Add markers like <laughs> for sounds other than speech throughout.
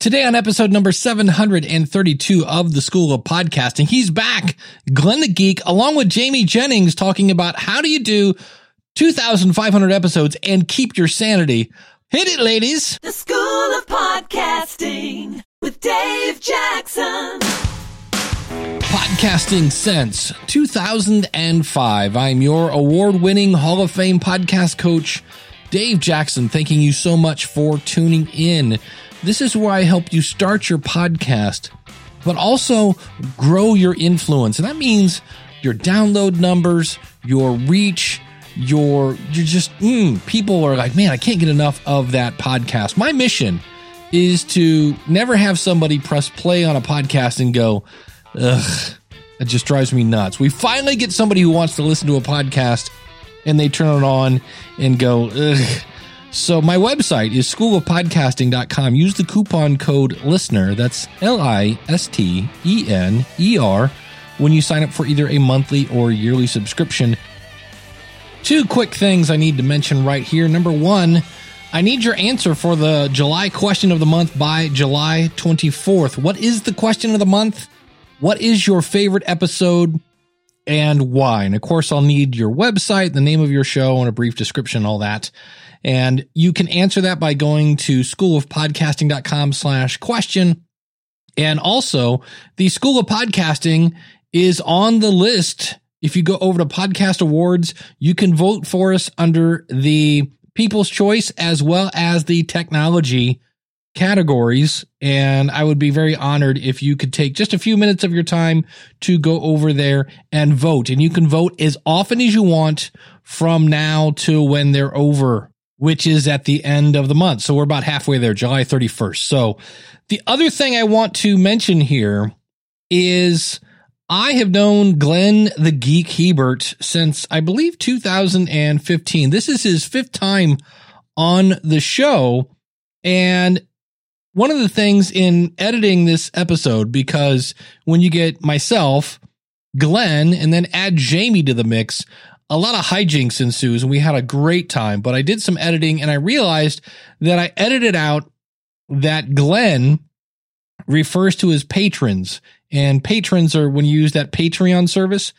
Today on episode number 732 of the School of Podcasting, he's back, Glenn the Geek, along with Jamie Jennings talking about how do you do 2,500 episodes and keep your sanity. Hit it, ladies. The School of Podcasting with Dave Jackson. Podcasting since 2005. I'm your award winning Hall of Fame podcast coach, Dave Jackson. Thanking you so much for tuning in. This is where I help you start your podcast, but also grow your influence. And that means your download numbers, your reach, your, you're just, mm, people are like, man, I can't get enough of that podcast. My mission is to never have somebody press play on a podcast and go, ugh, that just drives me nuts. We finally get somebody who wants to listen to a podcast and they turn it on and go, ugh so my website is schoolofpodcasting.com. Use the coupon code LISTENER. That's L I S T E N E R when you sign up for either a monthly or yearly subscription. Two quick things I need to mention right here. Number one, I need your answer for the July question of the month by July 24th. What is the question of the month? What is your favorite episode and why? And of course, I'll need your website, the name of your show, and a brief description, all that. And you can answer that by going to schoolofpodcasting.com slash question. And also the School of Podcasting is on the list. If you go over to podcast awards, you can vote for us under the people's choice as well as the technology categories. And I would be very honored if you could take just a few minutes of your time to go over there and vote. And you can vote as often as you want from now to when they're over which is at the end of the month. So we're about halfway there, July 31st. So the other thing I want to mention here is I have known Glenn the Geek Hebert since I believe 2015. This is his fifth time on the show. And one of the things in editing this episode, because when you get myself, Glenn, and then add Jamie to the mix, a lot of hijinks ensues and we had a great time. But I did some editing and I realized that I edited out that Glenn refers to his patrons and patrons are when you use that Patreon service.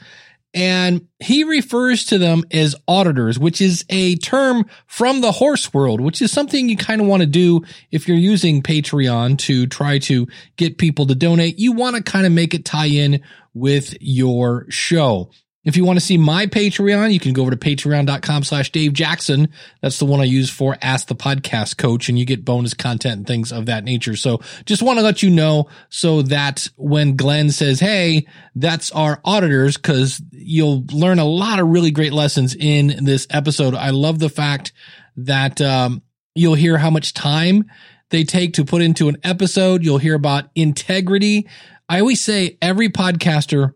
And he refers to them as auditors, which is a term from the horse world, which is something you kind of want to do if you're using Patreon to try to get people to donate. You want to kind of make it tie in with your show. If you want to see my Patreon, you can go over to patreon.com slash Dave Jackson. That's the one I use for Ask the Podcast Coach, and you get bonus content and things of that nature. So just want to let you know so that when Glenn says, Hey, that's our auditors, because you'll learn a lot of really great lessons in this episode. I love the fact that um, you'll hear how much time they take to put into an episode. You'll hear about integrity. I always say every podcaster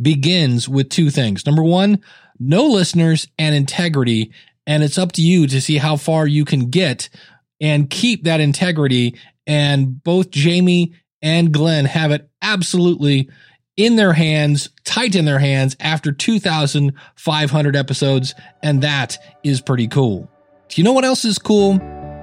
begins with two things. Number one, no listeners and integrity. And it's up to you to see how far you can get and keep that integrity. And both Jamie and Glenn have it absolutely in their hands, tight in their hands after 2,500 episodes. And that is pretty cool. Do you know what else is cool?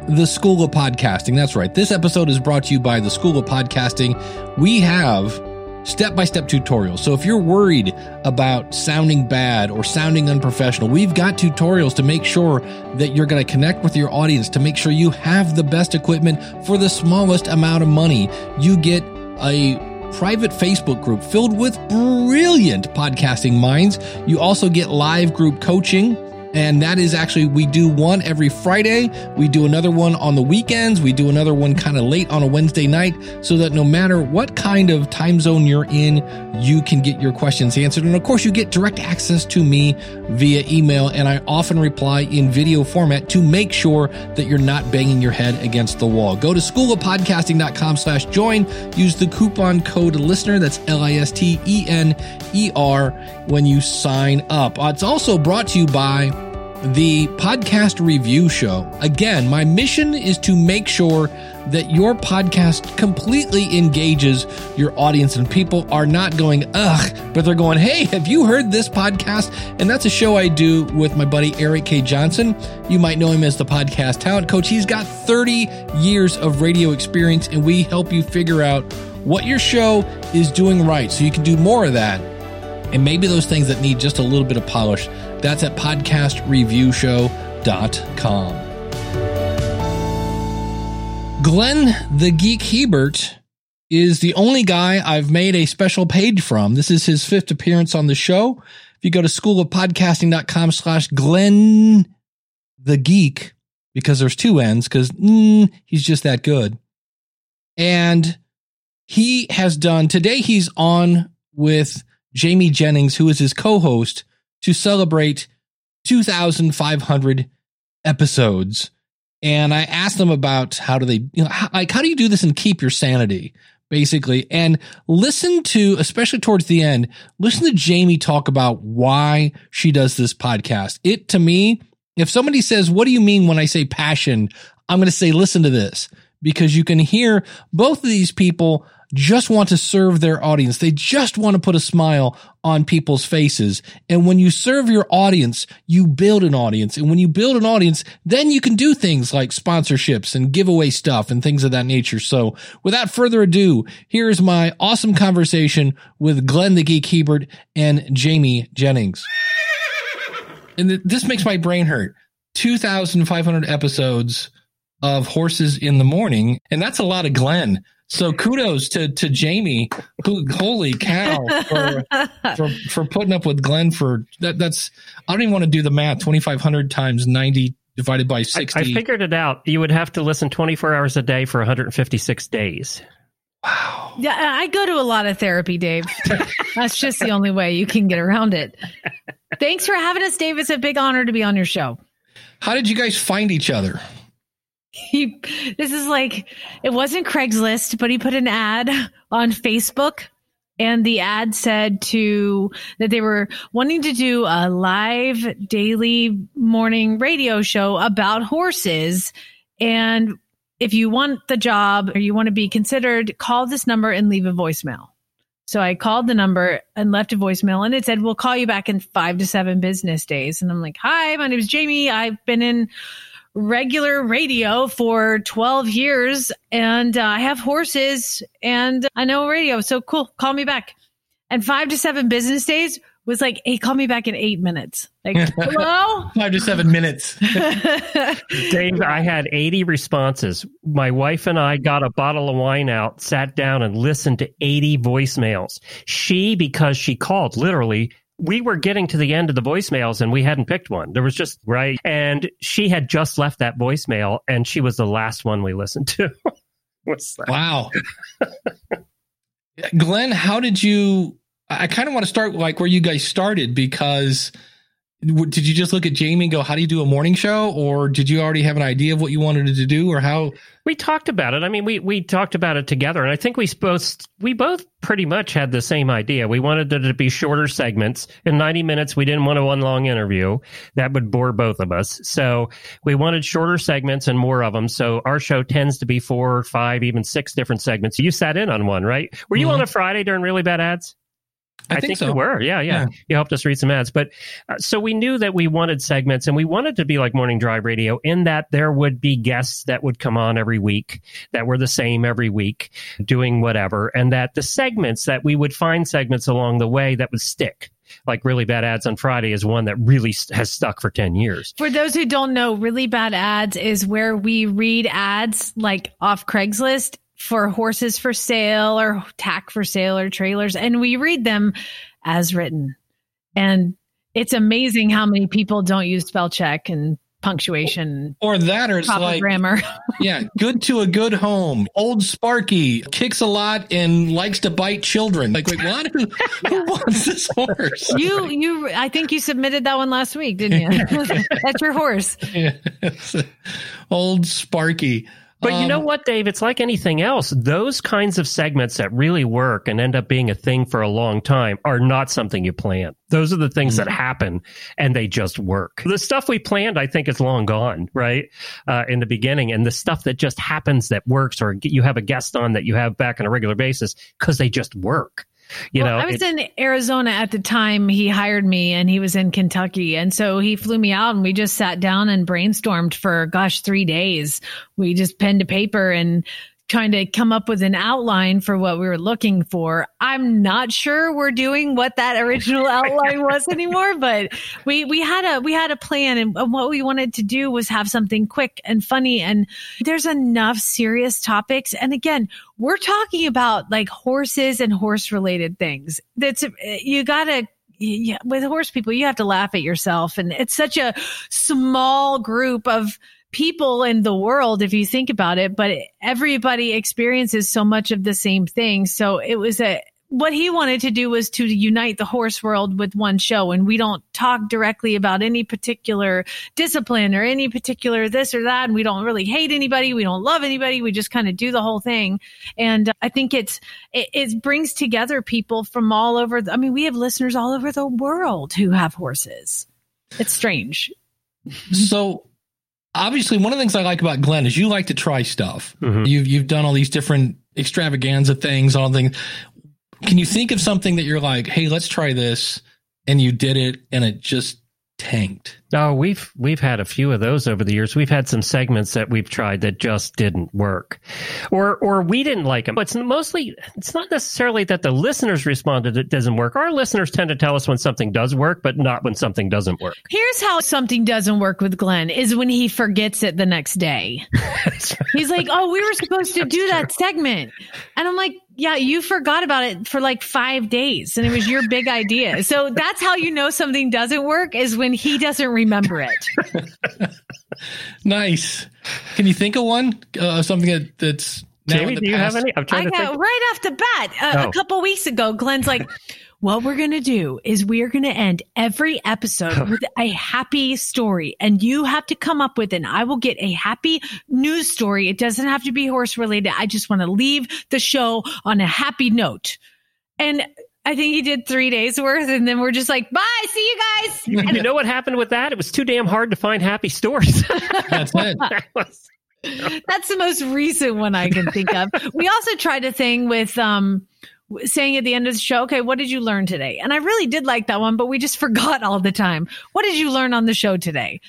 The School of Podcasting. That's right. This episode is brought to you by the School of Podcasting. We have step by step tutorials. So if you're worried about sounding bad or sounding unprofessional, we've got tutorials to make sure that you're going to connect with your audience, to make sure you have the best equipment for the smallest amount of money. You get a private Facebook group filled with brilliant podcasting minds. You also get live group coaching and that is actually, we do one every Friday. We do another one on the weekends. We do another one kind of late on a Wednesday night so that no matter what kind of time zone you're in, you can get your questions answered. And of course, you get direct access to me via email. And I often reply in video format to make sure that you're not banging your head against the wall. Go to schoolofpodcasting.com slash join. Use the coupon code listener. That's L I S T E N E R when you sign up. It's also brought to you by the podcast review show. Again, my mission is to make sure that your podcast completely engages your audience and people are not going, ugh, but they're going, hey, have you heard this podcast? And that's a show I do with my buddy Eric K. Johnson. You might know him as the podcast talent coach. He's got 30 years of radio experience, and we help you figure out what your show is doing right so you can do more of that. And maybe those things that need just a little bit of polish. That's at podcastreviewshow.com. Glenn the Geek Hebert is the only guy I've made a special page from. This is his fifth appearance on the show. If you go to schoolofpodcasting.com slash Glenn the Geek, because there's two N's, because mm, he's just that good. And he has done, today he's on with Jamie Jennings, who is his co-host, to celebrate 2,500 episodes and I asked them about how do they, you know, how, like how do you do this and keep your sanity, basically, and listen to, especially towards the end, listen to Jamie talk about why she does this podcast. It to me, if somebody says, "What do you mean when I say passion?" I'm going to say, "Listen to this," because you can hear both of these people just want to serve their audience. They just want to put a smile on people's faces. And when you serve your audience, you build an audience. And when you build an audience, then you can do things like sponsorships and giveaway stuff and things of that nature. So without further ado, here's my awesome conversation with Glenn the Geek Hebert and Jamie Jennings. And th- this makes my brain hurt. 2,500 episodes of Horses in the Morning. And that's a lot of Glenn. So kudos to to Jamie. Who, holy cow for, <laughs> for for putting up with Glenn for that. That's I don't even want to do the math. Twenty five hundred times ninety divided by sixty. I, I figured it out. You would have to listen twenty four hours a day for one hundred and fifty six days. Wow. Yeah, I go to a lot of therapy, Dave. <laughs> That's just the only way you can get around it. Thanks for having us, Dave. It's a big honor to be on your show. How did you guys find each other? He, this is like it wasn't Craigslist, but he put an ad on Facebook and the ad said to that they were wanting to do a live daily morning radio show about horses. And if you want the job or you want to be considered call this number and leave a voicemail. So i called the number and left a voicemail and it said we'll call you back in five to seven business days. And i'm like hi my name is jamie. I've been in regular radio for 12 years and uh, I have horses and I know radio. So cool. Call me back. And five to seven business days was like, hey, call me back in eight minutes. Like, <laughs> hello? Five to seven minutes. <laughs> Dave, I had 80 responses. My wife and I got a bottle of wine out, sat down and listened to 80 voicemails. She, because she called literally we were getting to the end of the voicemails and we hadn't picked one. There was just right. And she had just left that voicemail and she was the last one we listened to. <laughs> What's that? wow. Glenn, how did you? I kind of want to start like where you guys started because did you just look at Jamie and go, "How do you do a morning show?" Or did you already have an idea of what you wanted to do, or how? We talked about it. I mean, we we talked about it together, and I think we both we both pretty much had the same idea. We wanted it to be shorter segments in ninety minutes. We didn't want a one long interview that would bore both of us. So we wanted shorter segments and more of them. So our show tends to be four, five, even six different segments. You sat in on one, right? Were you mm-hmm. on a Friday during really bad ads? I, I think, think, so. you were. Yeah, yeah, yeah. You helped us read some ads. But uh, so we knew that we wanted segments and we wanted to be like Morning Drive Radio in that there would be guests that would come on every week that were the same every week doing whatever. And that the segments that we would find segments along the way that would stick like really bad ads on Friday is one that really has stuck for 10 years. For those who don't know, really bad ads is where we read ads like off Craigslist for horses for sale or tack for sale or trailers and we read them as written. And it's amazing how many people don't use spell check and punctuation or that or it's like grammar. <laughs> yeah good to a good home. Old sparky kicks a lot and likes to bite children. Like wait what? <laughs> Who, who <laughs> wants this horse? You you i think you submitted that one last week didn't you? That's your horse. Yeah. old sparky But you know Um, what, Dave? It's like anything else. Those kinds of segments that really work and end up being a thing for a long time are not something you plan. Those are the things that happen and they just work. The stuff we planned, I think, is long gone, right? Uh, in the beginning. And the stuff that just happens that works or you have a guest on that you have back on a regular basis because they just work. You well, know, I was it- in Arizona at the time he hired me, and he was in Kentucky, and so he flew me out, and we just sat down and brainstormed for gosh three days. We just penned to paper and trying to come up with an outline for what we were looking for. I'm not sure we're doing what that original <laughs> outline was anymore, but we we had a we had a plan, and what we wanted to do was have something quick and funny. And there's enough serious topics, and again, we're talking about like horses and horse related things. That's you gotta. Yeah, with horse people, you have to laugh at yourself. And it's such a small group of people in the world, if you think about it, but everybody experiences so much of the same thing. So it was a, what he wanted to do was to unite the horse world with one show. And we don't talk directly about any particular discipline or any particular this or that. And we don't really hate anybody. We don't love anybody. We just kind of do the whole thing. And uh, I think it's, it, it brings together people from all over. the- I mean, we have listeners all over the world who have horses. It's strange. So obviously one of the things I like about Glenn is you like to try stuff. Mhm. You've you've done all these different extravaganza things, all things. Can you think of something that you're like, hey, let's try this, and you did it and it just tanked? Oh, we've we've had a few of those over the years. We've had some segments that we've tried that just didn't work, or or we didn't like them. But it's mostly it's not necessarily that the listeners responded it doesn't work. Our listeners tend to tell us when something does work, but not when something doesn't work. Here's how something doesn't work with Glenn is when he forgets it the next day. <laughs> He's like, "Oh, we were supposed to do that segment," and I'm like, "Yeah, you forgot about it for like five days, and it was your big idea." So that's how you know something doesn't work is when he doesn't remember it. <laughs> Nice. Can you think of one? Uh, something that, that's now Jamie, in the do you have any? I'm trying I to got think. right off the bat uh, Oh. a couple weeks ago. Glenn's like, <laughs> "What we're gonna do is we are gonna end every episode <laughs> with a happy story, and you have to come up with, and I will get a happy news story. It doesn't have to be horse related. I just want to leave the show on a happy note." And I think he did three days worth, and then we're just like, "Bye, see you guys." You know what happened with that? It was too damn hard to find happy stories. <laughs> That's it. <laughs> That was- <laughs> That's the most recent one I can think of. We also tried a thing with um saying at the end of the show, okay, what did you learn today? And I really did like that one, but we just forgot all the time. What did you learn on the show today?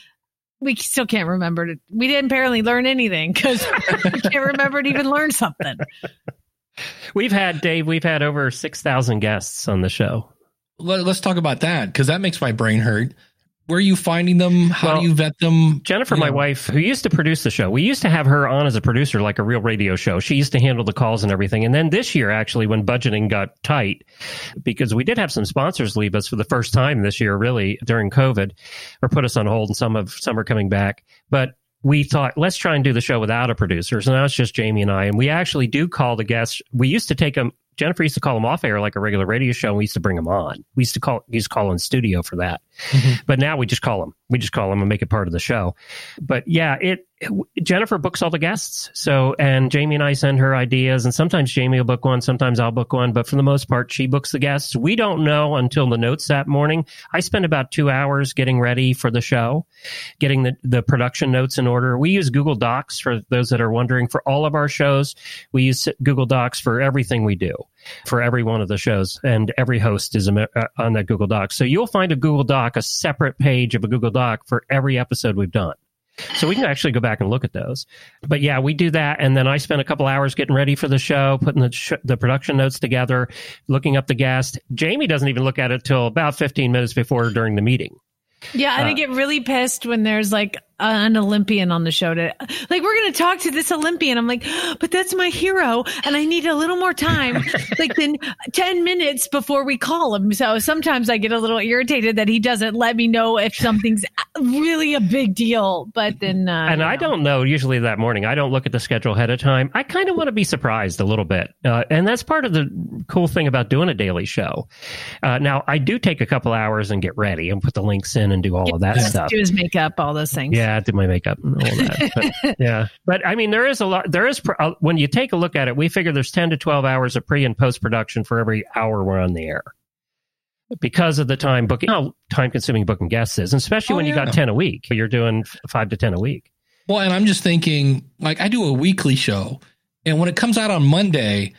We still can't remember. We didn't apparently learn anything because we can't remember to even learn something. We've had Dave. We've had over six thousand guests on the show. Let, us talk about that because that makes my brain hurt. Where are you finding them? How Well, do you vet them? Jennifer, You my wife, who used to produce the show, we used to have her on as a producer, like a real radio show. She used to handle the calls and everything. And then this year, actually, when budgeting got tight, because we did have some sponsors leave us for the first time this year, really during COVID, or put us on hold, and some of some are coming back. But we thought, let's try and do the show without a producer. So now it's just Jamie and I, and we actually do call the guests. We used to take them. Jennifer used to call them off air like a regular radio show. And we used to bring them on. We used to call used to call in studio for that. Mm-hmm. But now we just call them. We just call them and make it part of the show. But yeah, it Jennifer books all the guests. So and Jamie and I send her ideas, and sometimes Jamie will book one, sometimes I'll book one. But for the most part, she books the guests. We don't know until the notes that morning. I spend about two hours getting ready for the show, getting the the production notes in order. We use Google Docs for those that are wondering. For all of our shows, we use Google Docs for everything we do for every one of the shows, and every host is uh, on that Google Doc. So you'll find a Google Doc, a separate page of a Google Doc for every episode we've done. So we can actually go back and look at those. But yeah, we do that, and then I spend a couple hours getting ready for the show, putting the sh- the production notes together, looking up the guest. Jamie doesn't even look at it till about fifteen minutes before during the meeting. Yeah, and I Uh, get really pissed when there's like an Olympian on the show to like we're going to talk to this Olympian. I'm like, but that's my hero, and I need a little more time, <laughs> like then ten minutes before we call him. So sometimes I get a little irritated that he doesn't let me know if something's really a big deal. But then, uh, and you I know. don't know usually that morning. I don't look at the schedule ahead of time. I kind of want to be surprised a little bit, uh, and that's part of the cool thing about doing a daily show. Uh, now, I do take a couple hours and get ready and put the links in and do all of that stuff. do his makeup, all those things. Yeah, that, did my makeup, and all that. But, <laughs> yeah, but I mean, there is a lot. There is pr- uh, when you take a look at it, we figure there's ten to twelve hours of pre and post production for every hour we're on the air. Because of the time booking, how time consuming booking guests is, and especially Oh, when you yeah. got ten a week, you're doing five to ten a week. Well, and I'm just thinking, like, I do a weekly show, and when it comes out on Monday,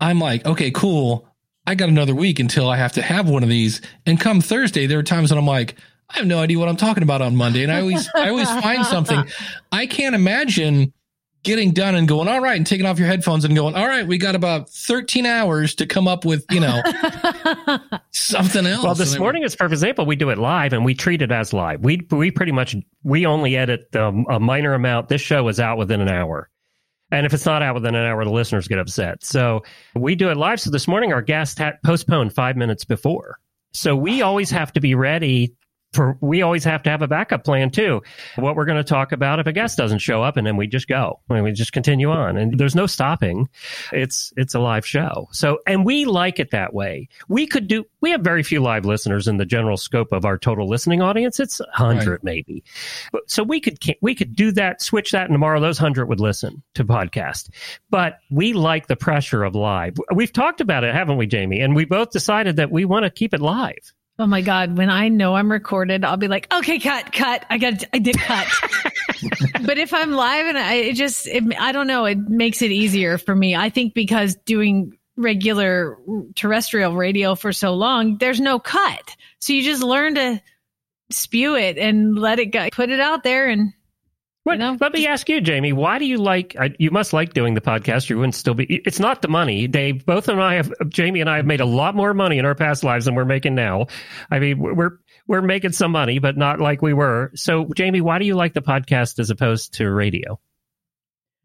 I'm like, okay, cool. I got another week until I have to have one of these. And come Thursday, there are times when I'm like, I have no idea what I'm talking about on Monday, and I always, I always find something. I can't imagine getting done and going, all right, and taking off your headphones and going, all right, we got about 13 hours to come up with, you know, <laughs> something else. Well, this And I- morning is perfect example. We do it live, and we treat it as live. We we pretty much we only edit um, a minor amount. This show is out within an hour, and if it's not out within an hour, the listeners get upset. So we do it live. So this morning, our guest had postponed five minutes before. So we always have to be ready. For we always have to have a backup plan too. What we're going to talk about if a guest doesn't show up, and then we just go and we just continue on, and there's no stopping. It's it's a live show. So and we like it that way. We could do. We have very few live listeners in the general scope of our total listening audience. It's a hundred Right. maybe. But, so we could we could do that. Switch that, and tomorrow those hundred would listen to podcast. But we like the pressure of live. We've talked about it, haven't we, Jamie? And we both decided that we want to keep it live. Oh my God. When I know I'm recorded, I'll be like, okay, cut, cut. I got, I did cut. <laughs> but if I'm live and I it just, it, I don't know, it makes it easier for me. I think because doing regular terrestrial radio for so long, there's no cut. So you just learn to spew it and let it go, put it out there. And What, know, let me ask you, Jamie. Why do you like? I, you must like doing the podcast. You wouldn't still be. It's not the money, Dave. Both and I have. Jamie and I have made a lot more money in our past lives than we're making now. I mean, we're we're making some money, but not like we were. So, Jamie, why do you like the podcast as opposed to radio?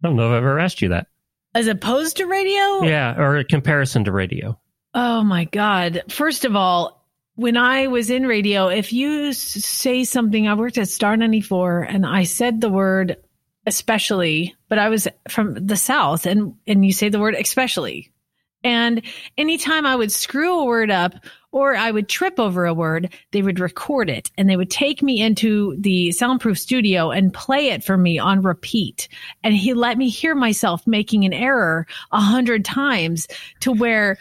I don't know if I've ever asked you that. as opposed to radio, Yeah, or a comparison to radio. Oh my God. First of all, when I was in radio, if you say something, I worked at Star 94 and I said the word especially, but I was from the South and, and you say the word especially. And anytime I would screw a word up or I would trip over a word, they would record it and they would take me into the soundproof studio and play it for me on repeat. And he let me hear myself making an error a hundred times to where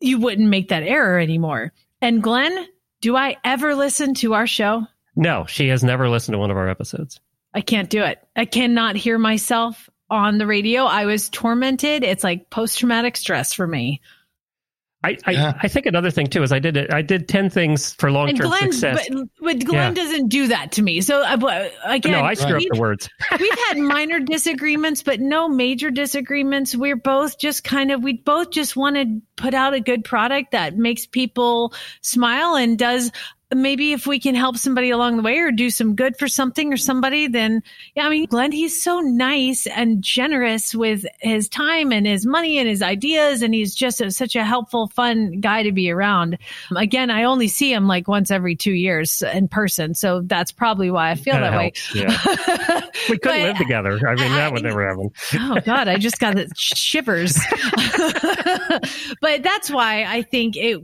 you wouldn't make that error anymore. And Glenn, do I ever listen to our show? No, she has never listened to one of our episodes. I can't do it. I cannot hear myself on the radio. I was tormented. It's like post traumatic stress for me. I, I, Yeah. I think another thing too is I did it. I did ten things for long term success. but, but Glenn doesn't do that to me. So uh, again, no, I screw up the words. <laughs> we've had minor disagreements, but no major disagreements. We're both just kind of, we both just want to put out a good product that makes people smile and does maybe if we can help somebody along the way or do some good for something or somebody, then yeah, I mean, Glenn, he's so nice and generous with his time and his money and his ideas. And he's just a, such a helpful, fun guy to be around. Again, I only see him like once every two years in person. So that's probably why I feel Kinda that way. yeah. <laughs> We couldn't But- live together. I mean, that would never happen. oh god i just got the shivers <laughs> <laughs> but that's why i think it,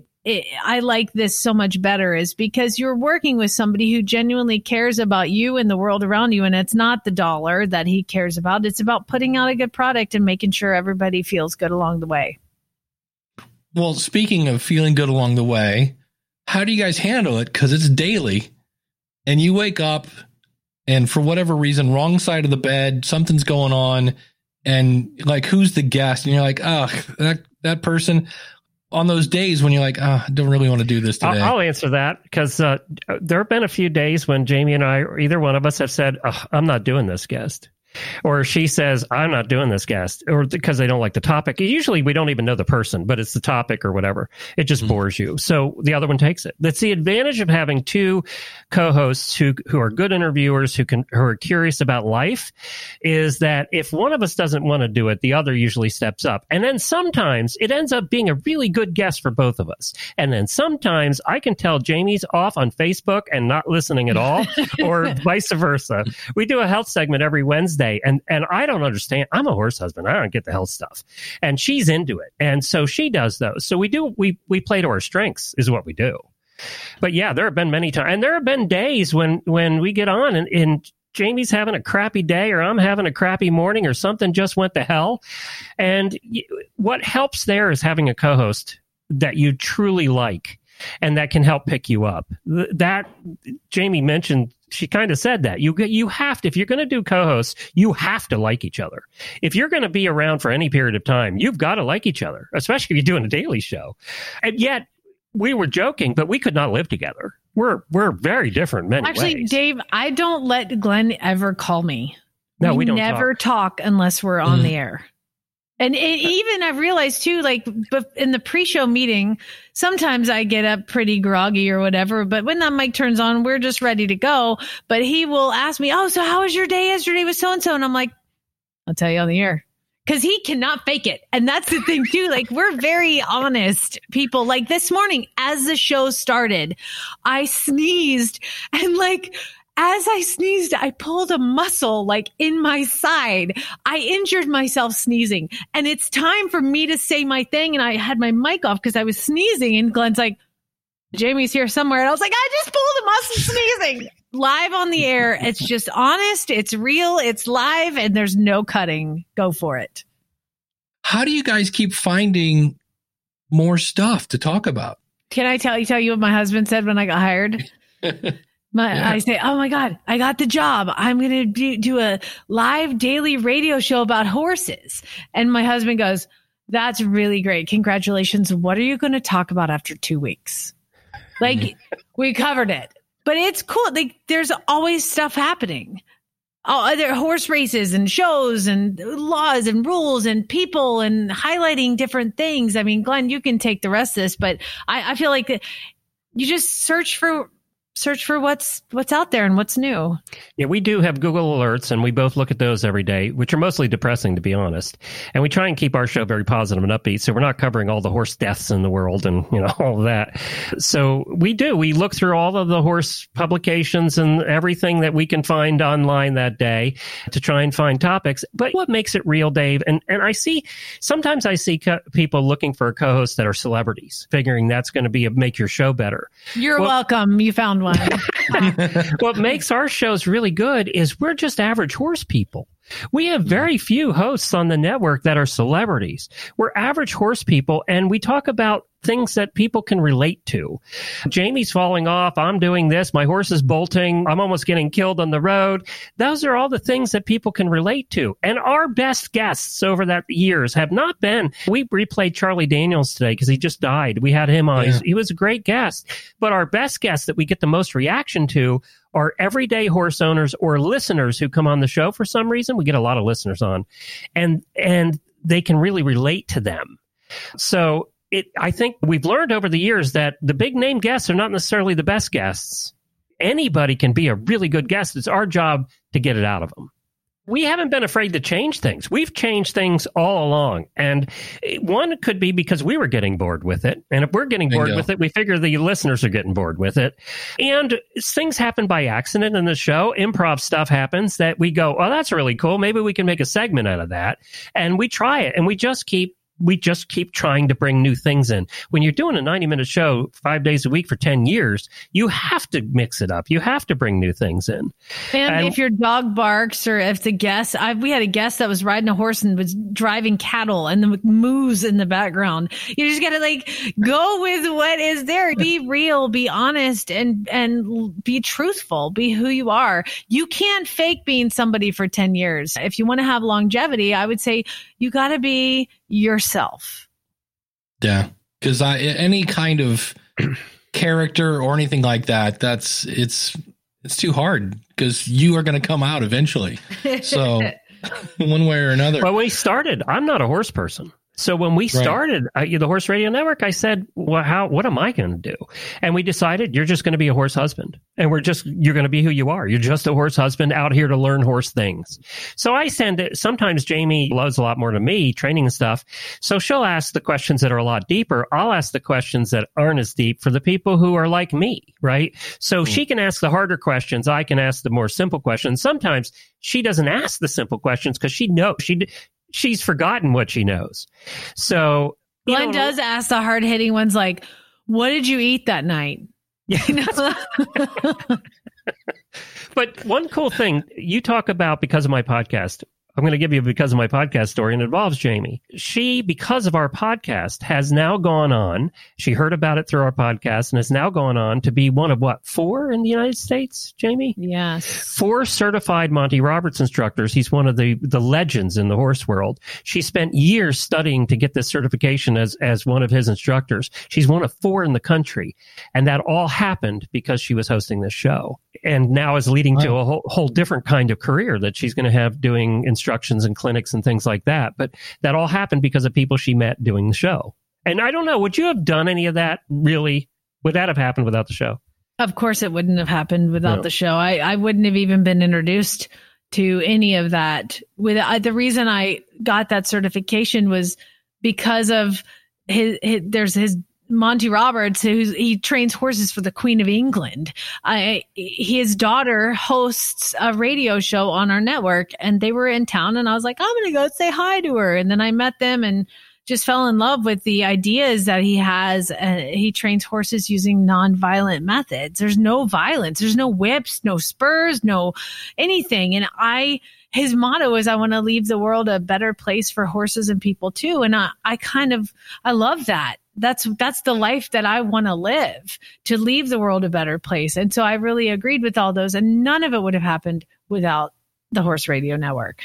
i like this so much better is because you're working with somebody who genuinely cares about you and the world around you and it's not the dollar that he cares about it's about putting out a good product and making sure everybody feels good along the way Well, speaking of feeling good along the way, how do you guys handle it? Because it's daily, and you wake up, and for whatever reason, wrong side of the bed, something's going on, and like, who's the guest? And you're like, oh, that that person. On those days when you're like, oh, I don't really want to do this today. I'll, I'll answer that because uh, there have been a few days when Jamie and I, or either one of us, have said, "Ugh, "I'm not doing this guest," or she says, "I'm not doing this guest," or because they don't like the topic. Usually, we don't even know the person, but it's the topic or whatever. It just Mhm. bores you, so the other one takes it. That's the advantage of having two co-hosts who who are good interviewers who can who are curious about life. Is that if one of us doesn't want to do it, the other usually steps up, and then sometimes it ends up being a really good guest for both of us. And then sometimes I can tell Jamie's off on Facebook and not listening at all, <laughs> or vice versa. We do a health segment every Wednesday, and and I don't understand. I'm a horse husband. I don't get the health stuff, and she's into it, and so she does those. So we do we we play to our strengths is what we do. But yeah, there have been many times, and there have been days when when we get on and. and Jamie's having a crappy day or I'm having a crappy morning or something just went to hell. And what helps there is having a co-host that you truly like and that can help pick you up. Th- That Jamie mentioned she kind of said that. You you have to if you're going to do co-hosts, you have to like each other. If you're going to be around for any period of time, you've got to like each other, especially if you're doing a daily show. And yet we were joking, but we could not live together. We're we're very different many Actually, ways. Dave, I don't let Glenn ever call me. no, we don't never talk. talk, unless we're on Mhm. the air. And it, even I've realized too, like in the pre-show meeting, sometimes I get up pretty groggy or whatever. But when that mic turns on, we're just ready to go. But he will ask me, "Oh, so how was your day yesterday with so and so?" And I'm like, "I'll tell you on the air." Because he cannot fake it. And that's the thing too. Like we're very honest people. Like this morning, as the show started, I sneezed and like as I sneezed, I pulled a muscle like in my side. I injured myself sneezing and it's time for me to say my thing. And I had my mic off because I was sneezing and Glenn's like, Jamie's here somewhere. And I was like, I just pulled a muscle sneezing live on the air. It's just honest. It's real. It's live and there's no cutting. Go for it. How do you guys keep finding more stuff to talk about? Can I tell you, tell you what my husband said when I got hired? <laughs> My, Yeah. I say, oh my God, I got the job. I'm going to do, do a live daily radio show about horses. And my husband goes, that's really great. Congratulations. What are you going to talk about after two weeks? Like mm-hmm. we covered it, but it's cool. Like there's always stuff happening. Oh, there are horse races and shows and laws and rules and people and highlighting different things. I mean, Glenn, you can take the rest of this, but I, I feel like you just search for search for what's what's out there and what's new. Yeah, we do have Google alerts, and we both look at those every day, which are mostly depressing, to be honest. And we try and keep our show very positive and upbeat, so we're not covering all the horse deaths in the world and you know <laughs> all of that. So we do. We look through all of the horse publications and everything that we can find online that day to try and find topics. But what makes it real, Dave? And and I see sometimes I see co- people looking for a co-hosts that are celebrities, figuring that's going to be a, make your show better. You're Well- welcome. You found one. <laughs> what makes our shows really good is we're just average horse people. We have mm-hmm. very few hosts on the network that are celebrities. We're average horse people and we talk about things that people can relate to. Jamie's falling off. I'm doing this. My horse is bolting. I'm almost getting killed on the road. Those are all the things that people can relate to. And our best guests over that years have not been, we replayed Charlie Daniels today because he just died. We had him on. Yeah. He was a great guest. But our best guests that we get the most reaction to are everyday horse owners or listeners who come on the show for some reason. We get a lot of listeners on and, and they can really relate to them. So it, I think we've learned over the years that the big name guests are not necessarily the best guests. Anybody can be a really good guest. It's our job to get it out of them. We haven't been afraid to change things. We've changed things all along. And one could be because we were getting bored with it. And if we're getting bored with it, we figure the listeners are getting bored with it. And things happen by accident in the show. Improv stuff happens that we go, oh, that's really cool. Maybe we can make a segment out of that. And we try it and we just keep we just keep trying to bring new things in. When you're doing a 90 minute show five days a week for 10 years, you have to mix it up. You have to bring new things in. And, And- if your dog barks or if the guest, I, we had a guest that was riding a horse and was driving cattle and the moose in the background. You just got to like go with what is there. Be real, be honest and, and be truthful, be who you are. You can't fake being somebody for 10 years. If you want to have longevity, I would say you got to be yourself. Yeah, because I any kind of <clears throat> character or anything like that, that's it's it's too hard because you are going to come out eventually. So <laughs> <laughs> one way or another. When we started, I'm not a horse person. So when we started uh, the Horse Radio Network, I said, "Well, how? What am I going to do?" And we decided you're just going to be a horse husband, and we're just you're going to be who you are. You're just a horse husband out here to learn horse things. So I send it. Sometimes Jamie loves a lot more than me training and stuff. So she'll ask the questions that are a lot deeper. I'll ask the questions that aren't as deep for the people who are like me, right? So she can ask the harder questions. I can ask the more simple questions. Sometimes she doesn't ask the simple questions because she knows she she's forgotten what she knows. So Glenn know, does ask the hard hitting ones like, what did you eat that night? Yeah, <laughs> You know? <laughs> but one cool thing you talk about because of my podcast I'm going to give you because of my podcast story and it involves Jamie. She, because of our podcast, has now gone on. She heard about it through our podcast and has now gone on to be one of what, four in the United States, Jamie? Yes. Four certified Monty Roberts instructors. He's one of the, the legends in the horse world. She spent years studying to get this certification as, as one of his instructors. She's one of four in the country. And that all happened because she was hosting this show and now is leading to a whole, whole different kind of career that she's going to have doing instructions and clinics and things like that. But that all happened because of people she met doing the show. And I don't know, would you have done any of that really? Would that have happened without the show? Of course, it wouldn't have happened without No. the show. I, I wouldn't have even been introduced to any of that. With I, the reason I got that certification was because of his, his there's his Monty Roberts, who's he trains horses for the Queen of England. I, his daughter hosts a radio show on our network, and they were in town, and I was like, I'm gonna go say hi to her, and then I met them and just fell in love with the ideas that he has. Uh, he trains horses using non-violent methods. There's no violence. There's no whips, no spurs, no anything. And I, his motto is, I want to leave the world a better place for horses and people too. And I, I kind of, I love that. That's, that's the life that I want to live to leave the world a better place. And so I really agreed with all those and none of it would have happened without the horse radio network.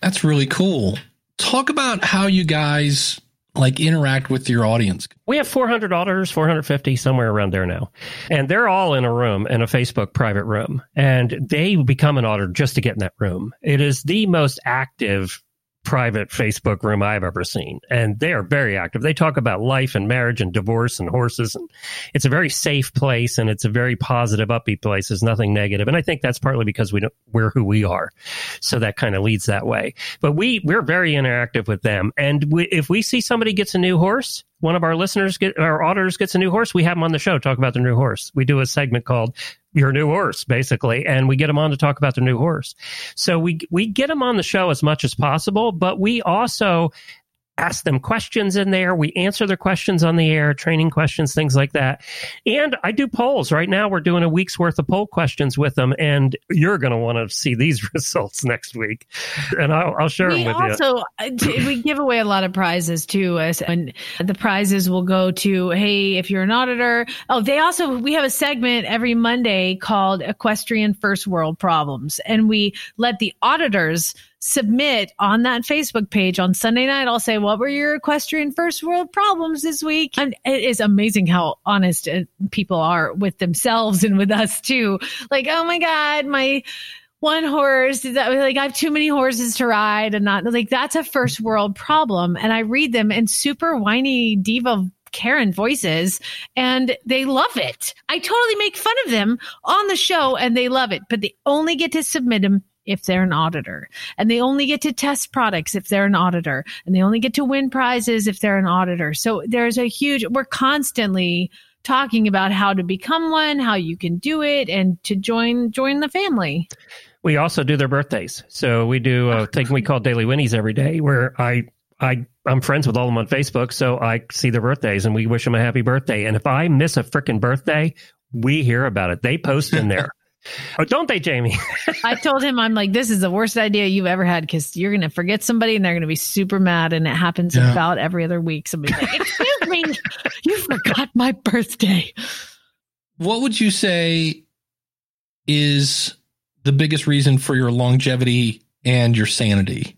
That's really cool. Talk about how you guys like interact with your audience. We have 400 auditors, 450, somewhere around there now. And they're all in a room, in a Facebook private room. And they become an auditor just to get in that room. It is the most active private Facebook room I've ever seen. And they are very active. They talk about life and marriage and divorce and horses. And it's a very safe place and it's a very positive, upbeat place. There's nothing negative. And I think that's partly because we don't, we're who we are. So that kind of leads that way. But we, we're very interactive with them. And we, if we see somebody gets a new horse, one of our listeners get, our auditors gets a new horse, we have them on the show, talk about their new horse. We do a segment called your new horse, basically, and we get them on to talk about their new horse. So we we get them on the show as much as possible, but we also ask them questions in there. We answer their questions on the air, training questions, things like that. And I do polls. Right now, we're doing a week's worth of poll questions with them, and you're going to want to see these <laughs> results next week. And I'll, I'll share we them with you. also uh, we give away a lot of prizes too as and the prizes will go to hey if you're an auditor oh they also we have a segment every monday called equestrian first world problems and we let the auditors submit on that facebook page on sunday night i'll say what were your equestrian first world problems this week and it is amazing how honest uh, people are with themselves and with us too like oh my god my one horse that like I have too many horses to ride and not like that's a first world problem. And I read them in super whiny diva Karen voices and they love it. I totally make fun of them on the show and they love it, but they only get to submit them if they're an auditor and they only get to test products if they're an auditor and they only get to win prizes if they're an auditor. So there's a huge, we're constantly talking about how to become one, how you can do it and to join, join the family. We also do their birthdays. So we do a oh, thing we call Daily Winnies every day where I I I'm friends with all of them on Facebook, so I see their birthdays and we wish them a happy birthday. And if I miss a freaking birthday, we hear about it. They post in there. <laughs> oh, don't they, Jamie? <laughs> I told him, I'm like, this is the worst idea you've ever had because you're going to forget somebody and they're going to be super mad. And it happens Yeah. about every other week. Somebody's like, excuse me, <laughs> you forgot my birthday. What would you say is the biggest reason for your longevity and your sanity?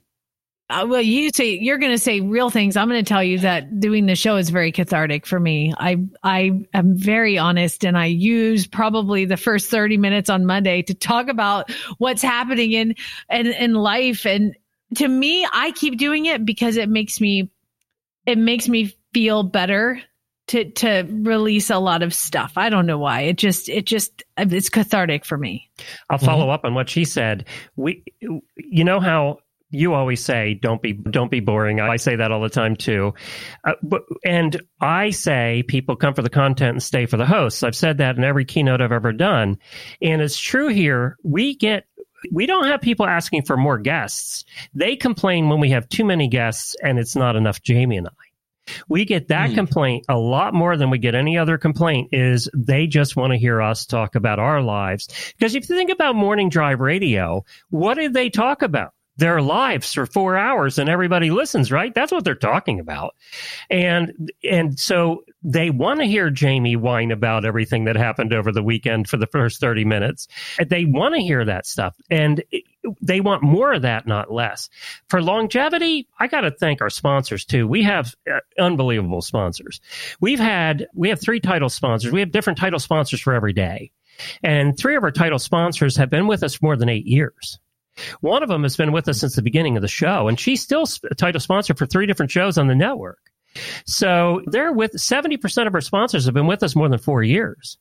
Uh, well, you say you're going to say real things. I'm going to tell you that doing the show is very cathartic for me. I I am very honest, and I use probably the first 30 minutes on Monday to talk about what's happening in in, in life. And to me, I keep doing it because it makes me it makes me feel better to to release a lot of stuff. I don't know why. It just it just it's cathartic for me. I'll follow up on what she said. We, you know how you always say, "Don't be, don't be boring." I say that all the time too. Uh, but, and I say, people come for the content and stay for the hosts. I've said that in every keynote I've ever done, and it's true here. We get. We don't have people asking for more guests. They complain when we have too many guests and it's not enough Jamie and I. We get that Hmm. complaint a lot more than we get any other complaint is they just want to hear us talk about our lives. Because if you think about morning drive radio, what do they talk about? Their lives for four hours and everybody listens, right? That's what they're talking about. And and so they want to hear Jamie whine about everything that happened over the weekend for the first 30 minutes. They want to hear that stuff. And they want more of that, not less. For longevity, I got to thank our sponsors too. We have uh, unbelievable sponsors. We've had, we have three title sponsors. We have different title sponsors for every day. And three of our title sponsors have been with us more than eight years. One of them has been with us since the beginning of the show, and she's still a title sponsor for three different shows on the network. So they're with 70% of our sponsors have been with us more than four years.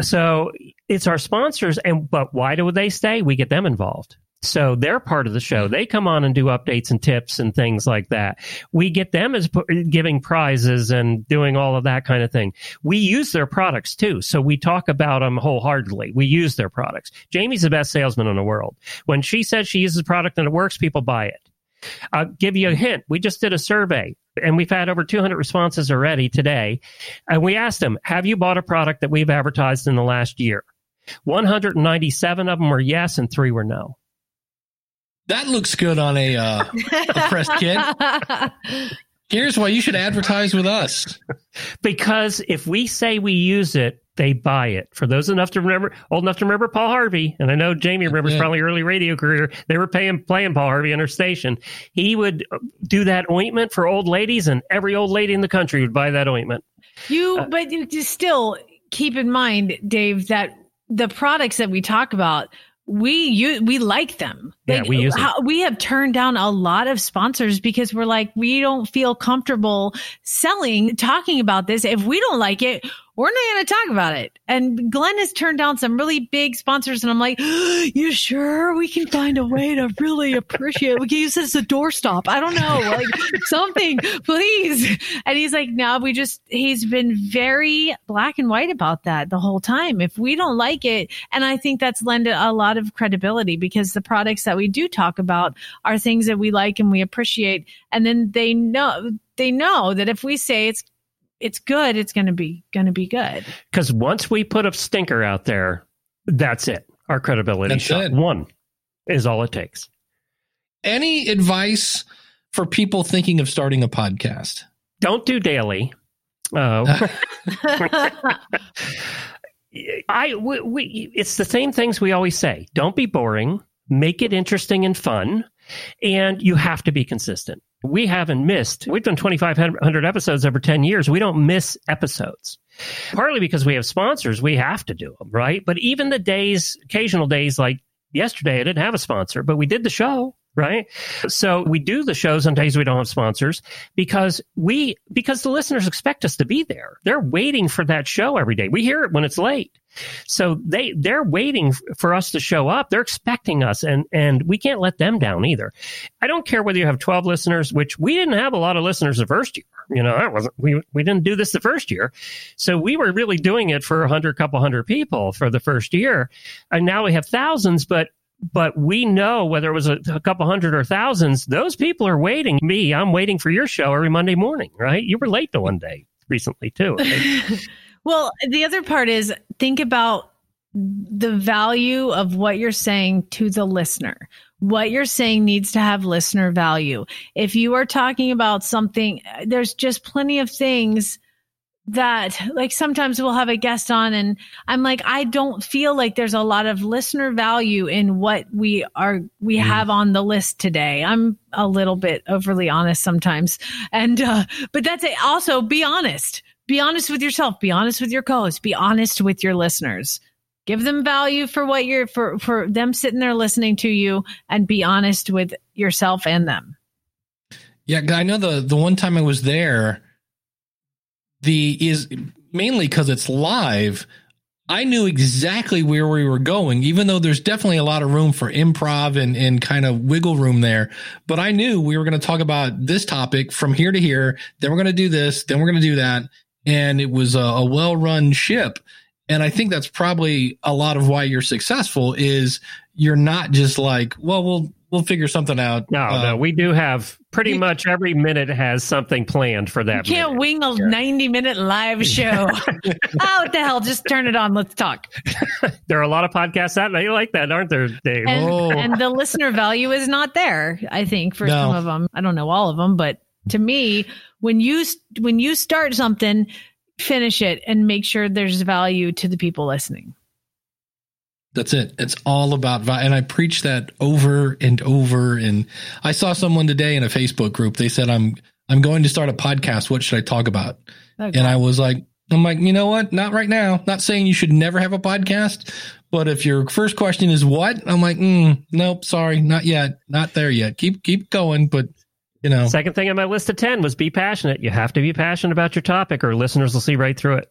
So it's our sponsors. And, but why do they stay? We get them involved. So they're part of the show. Mm-hmm. They come on and do updates and tips and things like that. We get them as p- giving prizes and doing all of that kind of thing. We use their products too. So we talk about them wholeheartedly. We use their products. Jamie's the best salesman in the world. When she says she uses a product and it works, people buy it. I'll give you a hint. We just did a survey and we've had over 200 responses already today. And we asked them, have you bought a product that we've advertised in the last year? 197 of them were yes and three were no. That looks good on a uh, a press kit. <laughs> Here's why you should advertise with us. Because if we say we use it, they buy it. For those enough to remember, old enough to remember Paul Harvey, and I know Jamie remembers Yeah. probably early radio career. They were paying playing Paul Harvey on her station. He would uh, do that ointment for old ladies, and every old lady in the country would buy that ointment. You, but you just still keep in mind, Dave, that the products that we talk about, we you we like them. Yeah, we use how, we have turned down a lot of sponsors because we're like we don't feel comfortable selling talking about this. If we don't like it, we're not going to talk about it. And Glenn has turned down some really big sponsors, and I'm like, <gasps> you sure we can find a way to really appreciate? it? We can use this as a doorstop. I don't know, like <laughs> something, please. And he's like, no, we just, he's been very black and white about that the whole time. If we don't like it, and I think that's lended a lot of credibility because the products that we do talk about are things that we like and we appreciate. And then they know, they know that if we say it's, it's good, it's going to be, going to be good. Because once we put a stinker out there, that's it. Our credibility That's shot. it. One is all it takes. Any advice for people thinking of starting a podcast? Don't do daily. Uh, <laughs> I we, we it's the same things we always say. Don't be boring. Make it interesting and fun, and you have to be consistent. We haven't missed. We've done 2,500 episodes over 10 years. We don't miss episodes. Partly because we have sponsors, we have to do them, right? But even the days, occasional days like yesterday, I didn't have a sponsor, but we did the show, right? So we do the shows on days we don't have sponsors because we because the listeners expect us to be there. They're waiting for that show every day. We hear it when it's late. So they they're waiting for us to show up. They're expecting us and and we can't let them down either. I don't care whether you have 12 listeners, which we didn't have a lot of listeners the first year. You know, that wasn't we we didn't do this the first year. So we were really doing it for a hundred couple hundred people for the first year. And now we have thousands, but but we know whether it was a, a couple hundred or thousands, those people are waiting. Me, I'm waiting for your show every Monday morning, right? You were late to one day recently too. right? <laughs> Well, the other part is think about the value of what you're saying to the listener. What you're saying needs to have listener value. If you are talking about something, there's just plenty of things that like sometimes we'll have a guest on and I'm like I don't feel like there's a lot of listener value in what we are we have on the list today. I'm a little bit overly honest sometimes. And uh but that's it. Also be honest. Be honest with yourself, be honest with your co-host, be honest with your listeners. Give them value for what you're for for them sitting there listening to you and be honest with yourself and them. Yeah, I know the the one time I was there, the is mainly because it's live. I knew exactly where we were going, even though there's definitely a lot of room for improv and, and kind of wiggle room there. But I knew we were going to talk about this topic from here to here. Then we're going to do this. Then we're going to do that. And it was a, a well run ship. And I think that's probably a lot of why you're successful is you're not just like, well, we'll we'll figure something out. No, Uh, no, we do have pretty you- much every minute has something planned for that. You that. can't minute. wing a 90 minute live <laughs> show. oh, what the hell? Just turn it on. Let's talk. <laughs> There are a lot of podcasts out there like that, aren't there, Dave? And, Oh. and the listener value is not there, I think, for No. some of them. I don't know all of them, but to me, when you when you start something, finish it and make sure there's value to the people listening. That's it. It's all about vi- and I preach that over and over. And I saw someone today in a Facebook group. They said, "I'm I'm going to start a podcast. What should I talk about?" Okay. And I was like, "I'm like, you know what? Not right now. Not saying you should never have a podcast, but if your first question is what, I'm like, mm, nope, sorry, not yet, not there yet. Keep keep going, but you know, Second thing on my list of 10 was be passionate. You have to be passionate about your topic or listeners will see right through it.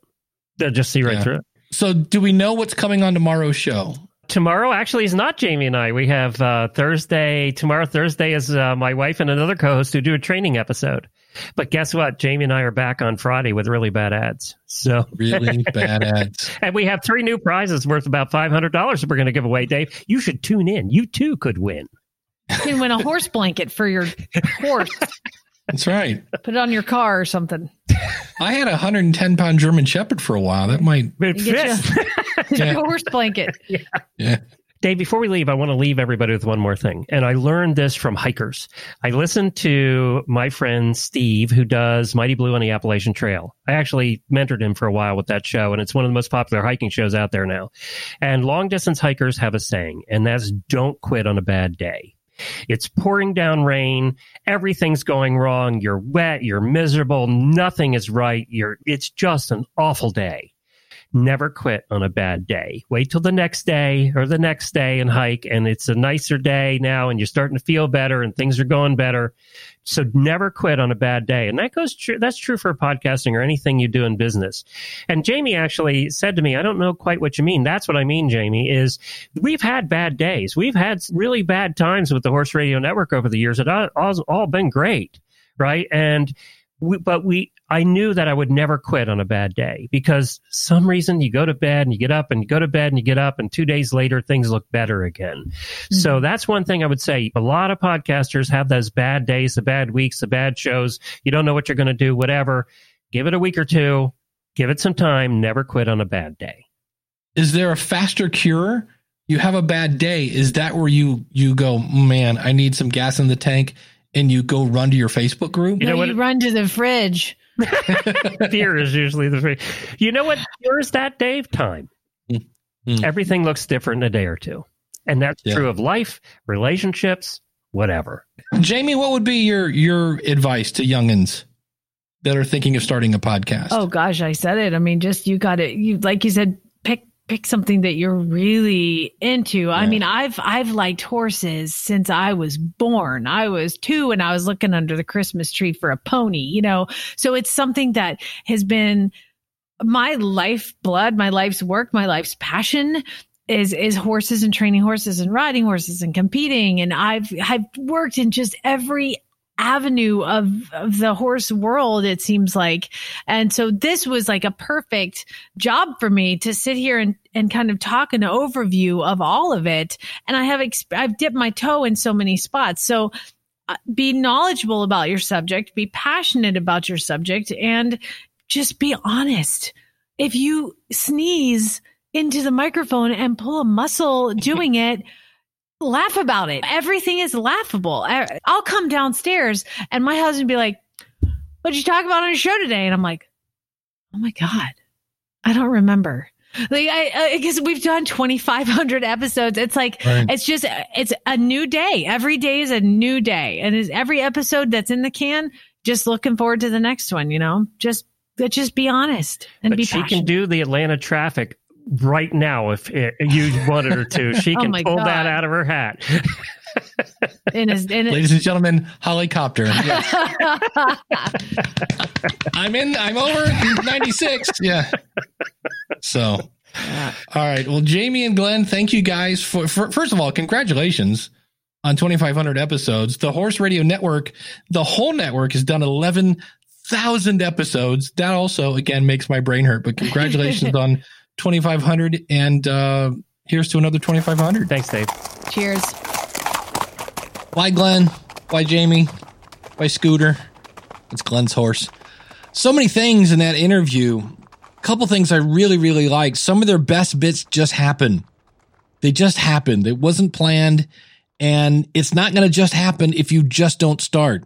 They'll just see right Yeah. through it. so do we know what's coming on tomorrow's show? Tomorrow actually is not Jamie and I. We have uh, Thursday. Tomorrow, Thursday is uh, my wife and another co host who do a training episode. But guess what? Jamie and I are back on Friday with really bad ads. So, Really <laughs> bad ads. and we have three new prizes worth about $500 that we're going to give away, Dave. You should tune in. You too could win. You can win a horse blanket for your horse. That's right. Put it on your car or something. I had a 110 pound German Shepherd for a while. That might, It You. <laughs> Yeah. a horse blanket. yeah. Dave, before we leave, I want to leave everybody with one more thing. And I learned this from hikers. I listened to my friend Steve, who does Mighty Blue on the Appalachian Trail. I actually mentored him for a while with that show, and it's one of the most popular hiking shows out there now. And long distance hikers have a saying, and that's don't quit on a bad day. It's pouring down rain. Everything's going wrong. You're wet. You're miserable. Nothing is right. You're, it's just an awful day never quit on a bad day. Wait till the next day or the next day and hike, and it's a nicer day now, and you're starting to feel better, and things are going better. So never quit on a bad day, and that goes true. That's true for podcasting or anything you do in business. And Jamie actually said to me, "I don't know quite what you mean." That's what I mean, Jamie. Is we've had bad days. We've had really bad times with the Horse Radio Network over the years. It all, all, all been great, right? And we, but we I knew that I would never quit on a bad day because some reason you go to bed and you get up and you go to bed and you get up and two days later things look better again. So mm-hmm. that's one thing I would say. A lot of podcasters have those bad days, the bad weeks, the bad shows. You don't know what you're going to do, whatever. Give it a week or two. Give it some time. Never quit on a bad day. Is there a faster cure? You have a bad day. Is that where you you go, man, I need some gas in the tank and you go run to your Facebook group? You know no, what- you run to the fridge. <laughs> Fear is usually the free. You know what cures that, Dave? Time. Mm. Everything looks different in a day or two. And that's Yeah. true of life, relationships, whatever. Jamie, what would be your your advice to youngins that are thinking of starting a podcast? Oh gosh, I said it. I mean, just you got to you like you said, pick something that you're really into. I mean, I've I've liked horses since I was born. I was two and I was looking under the Christmas tree for a pony, you know. So it's something that has been my life blood, my life's work, my life's passion is is horses and training horses and riding horses and competing and I've I've worked in just every avenue of, of the horse world it seems like. And so this was like a perfect job for me to sit here and, and kind of talk an overview of all of it. And i have exp- i've dipped my toe in so many spots. So uh, be knowledgeable about your subject be passionate about your subject and just be honest. If you sneeze into the microphone and pull a muscle doing <laughs> it laugh about it. Everything is laughable. I- I'll come downstairs and my husband be like, What'd you talk about on your show today? And I'm like, Oh my God, I don't remember. Like, I, I guess we've done 2,500 episodes. It's like, Right. it's just, it's a new day. Every day is a new day. And is every episode that's in the can, just looking forward to the next one, you know? Just, just be honest and But be she can do the Atlanta traffic right now if eh, it, you wanted her to. She Oh can my pull God. that out of her hat. in his, in Ladies and gentlemen, helicopter. <laughs> Yes. I'm in. I'm over 96. Yeah. So, all right. Well, Jamie and Glenn, thank you guys for, for first of all, congratulations on 2,500 episodes. The Horse Radio Network, the whole network has done 11,000 episodes. That also, again, makes my brain hurt. But congratulations <laughs> on 2,500, and uh, here's to another 2,500. Thanks, Dave. cheers. Bye, Glenn. Bye, Jamie. Bye, Scooter. It's Glenn's horse. So many things in that interview. A couple things I really, really like. Some of their best bits just happen. They just happened. It wasn't planned. And it's not going to just happen if you just don't start.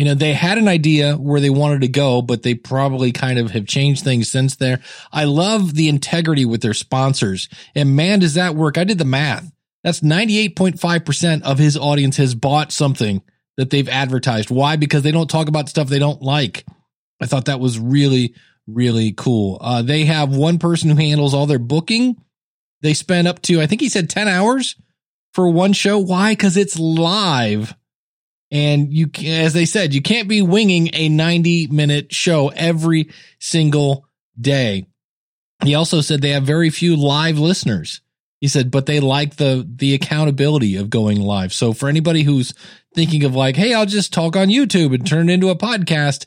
You know, they had an idea where they wanted to go, but they probably kind of have changed things since there. I love the integrity with their sponsors. And man, does that work. I did the math. That's 98.5% of his audience has bought something that they've advertised. Why? Because they don't talk about stuff they don't like. I thought that was really, really cool. Uh, they have one person who handles all their booking. They spend up to, I think he said 10 hours for one show. Why? Because it's live. And you, as they said, you can't be winging a 90 minute show every single day. He also said they have very few live listeners. He said, but they like the, the accountability of going live. So for anybody who's thinking of like, Hey, I'll just talk on YouTube and turn it into a podcast.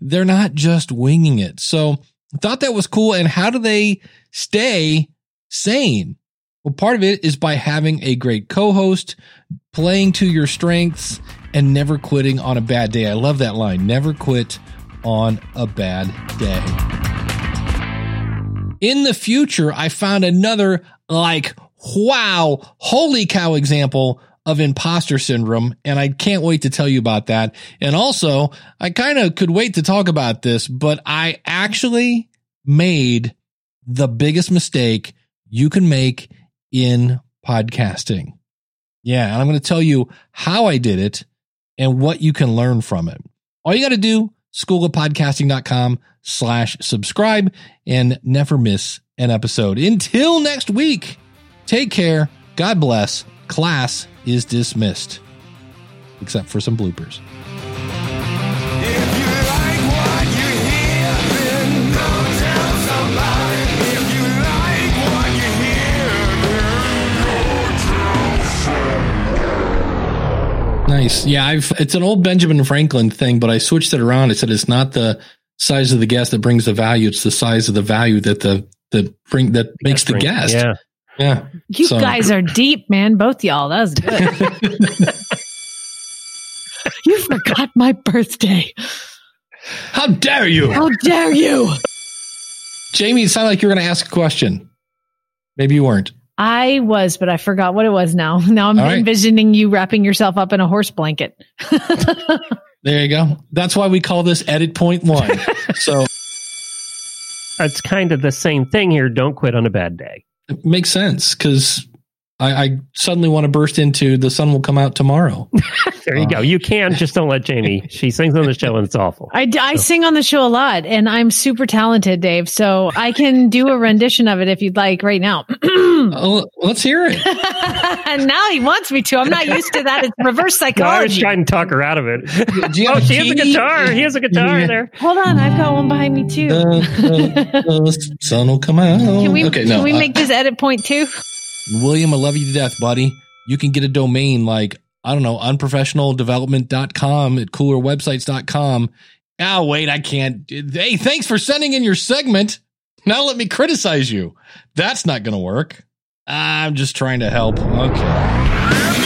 They're not just winging it. So thought that was cool. And how do they stay sane? Well, part of it is by having a great co-host, playing to your strengths and never quitting on a bad day. I love that line. Never quit on a bad day. In the future, I found another like, wow, holy cow example of imposter syndrome. And I can't wait to tell you about that. And also, I kind of could wait to talk about this, but I actually made the biggest mistake you can make in podcasting. Yeah. And I'm going to tell you how I did it and what you can learn from it. All you got to do, schoolofpodcasting.com slash subscribe and never miss an episode. Until next week, take care. God bless. Class is dismissed, except for some bloopers. Nice. Yeah, I've it's an old Benjamin Franklin thing, but I switched it around. I said it's not the size of the guest that brings the value, it's the size of the value that the that bring that makes the drink. guest. Yeah. Yeah. You So- guys are deep, man. Both y'all. That was good. <laughs> you forgot my birthday. How dare you? How dare you? Jamie, it sounded like you were gonna ask a question. Maybe you weren't. I was, but I forgot what it was now. <laughs> Now I'm All right. envisioning you wrapping yourself up in a horse blanket. <laughs> There you go. That's why we call this edit point one. <laughs> so It's kind of the same thing here. Don't quit on a bad day. it makes sense because I, I suddenly want to burst into the sun will come out tomorrow. <laughs> There you go. You can just don't let Jamie. She sings on the show and it's awful. I, I sing on the show a lot and I'm super talented, Dave. So I can do a rendition of it if you'd like right now. <clears throat> oh, let's hear it. and <laughs> now he wants me to. I'm not used to that. It's reverse <laughs> No, I was trying to talk her out of it. Do you have Oh, a she has a guitar. He has a guitar Yeah. there. Hold on. I've got one behind me too. Uh, uh, uh, sun will come out. Can we, okay, no. can we uh, make this edit point too? William, I love you to death, buddy. You can get a domain like, I don't know, unprofessionaldevelopment.com at coolerwebsites.com. Oh, ah, wait, I can't. Hey, thanks for sending in your segment. Now let me criticize you. That's not going to work. I'm just trying to help. Okay.